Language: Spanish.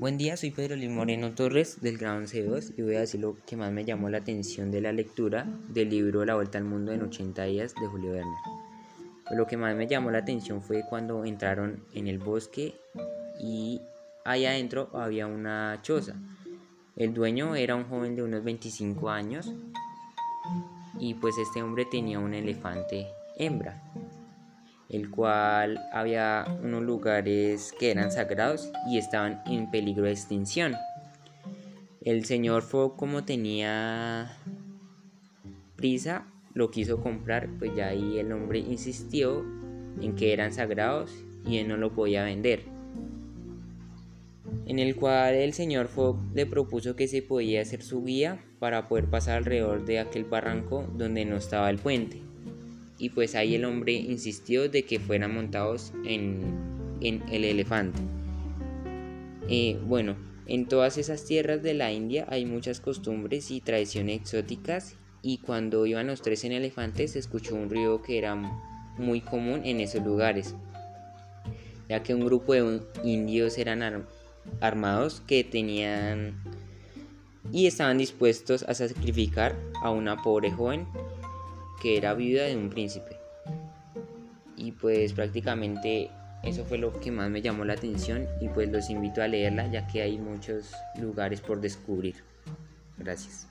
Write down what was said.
Buen día, soy Pedro Luis Moreno Torres del grado 11.2 y voy a decir lo que más me llamó la atención de la lectura del libro La Vuelta al Mundo en 80 días de Julio Verne. Lo que más me llamó la atención fue cuando entraron en el bosque y ahí adentro había una choza. El dueño era un joven de unos 25 años y pues este hombre tenía un elefante hembra el cual había unos lugares que eran sagrados y estaban en peligro de extinción. El señor Fogg como tenía prisa, lo quiso comprar, pues ya ahí el hombre insistió en que eran sagrados y él no lo podía vender. En el cual el señor Fogg le propuso que se podía hacer su guía para poder pasar alrededor de aquel barranco donde no estaba el puente y pues ahí el hombre insistió de que fueran montados en, el elefante. Eh, bueno, en todas esas tierras de la India hay muchas costumbres y tradiciones exóticas y cuando iban los tres en elefantes se escuchó un ruido que era muy común en esos lugares, ya que un grupo de indios eran armados que tenían y estaban dispuestos a sacrificar a una pobre joven que era viuda de un príncipe. Y pues prácticamente eso fue lo que más me llamó la atención y pues los invito a leerla ya que hay muchos lugares por descubrir. Gracias.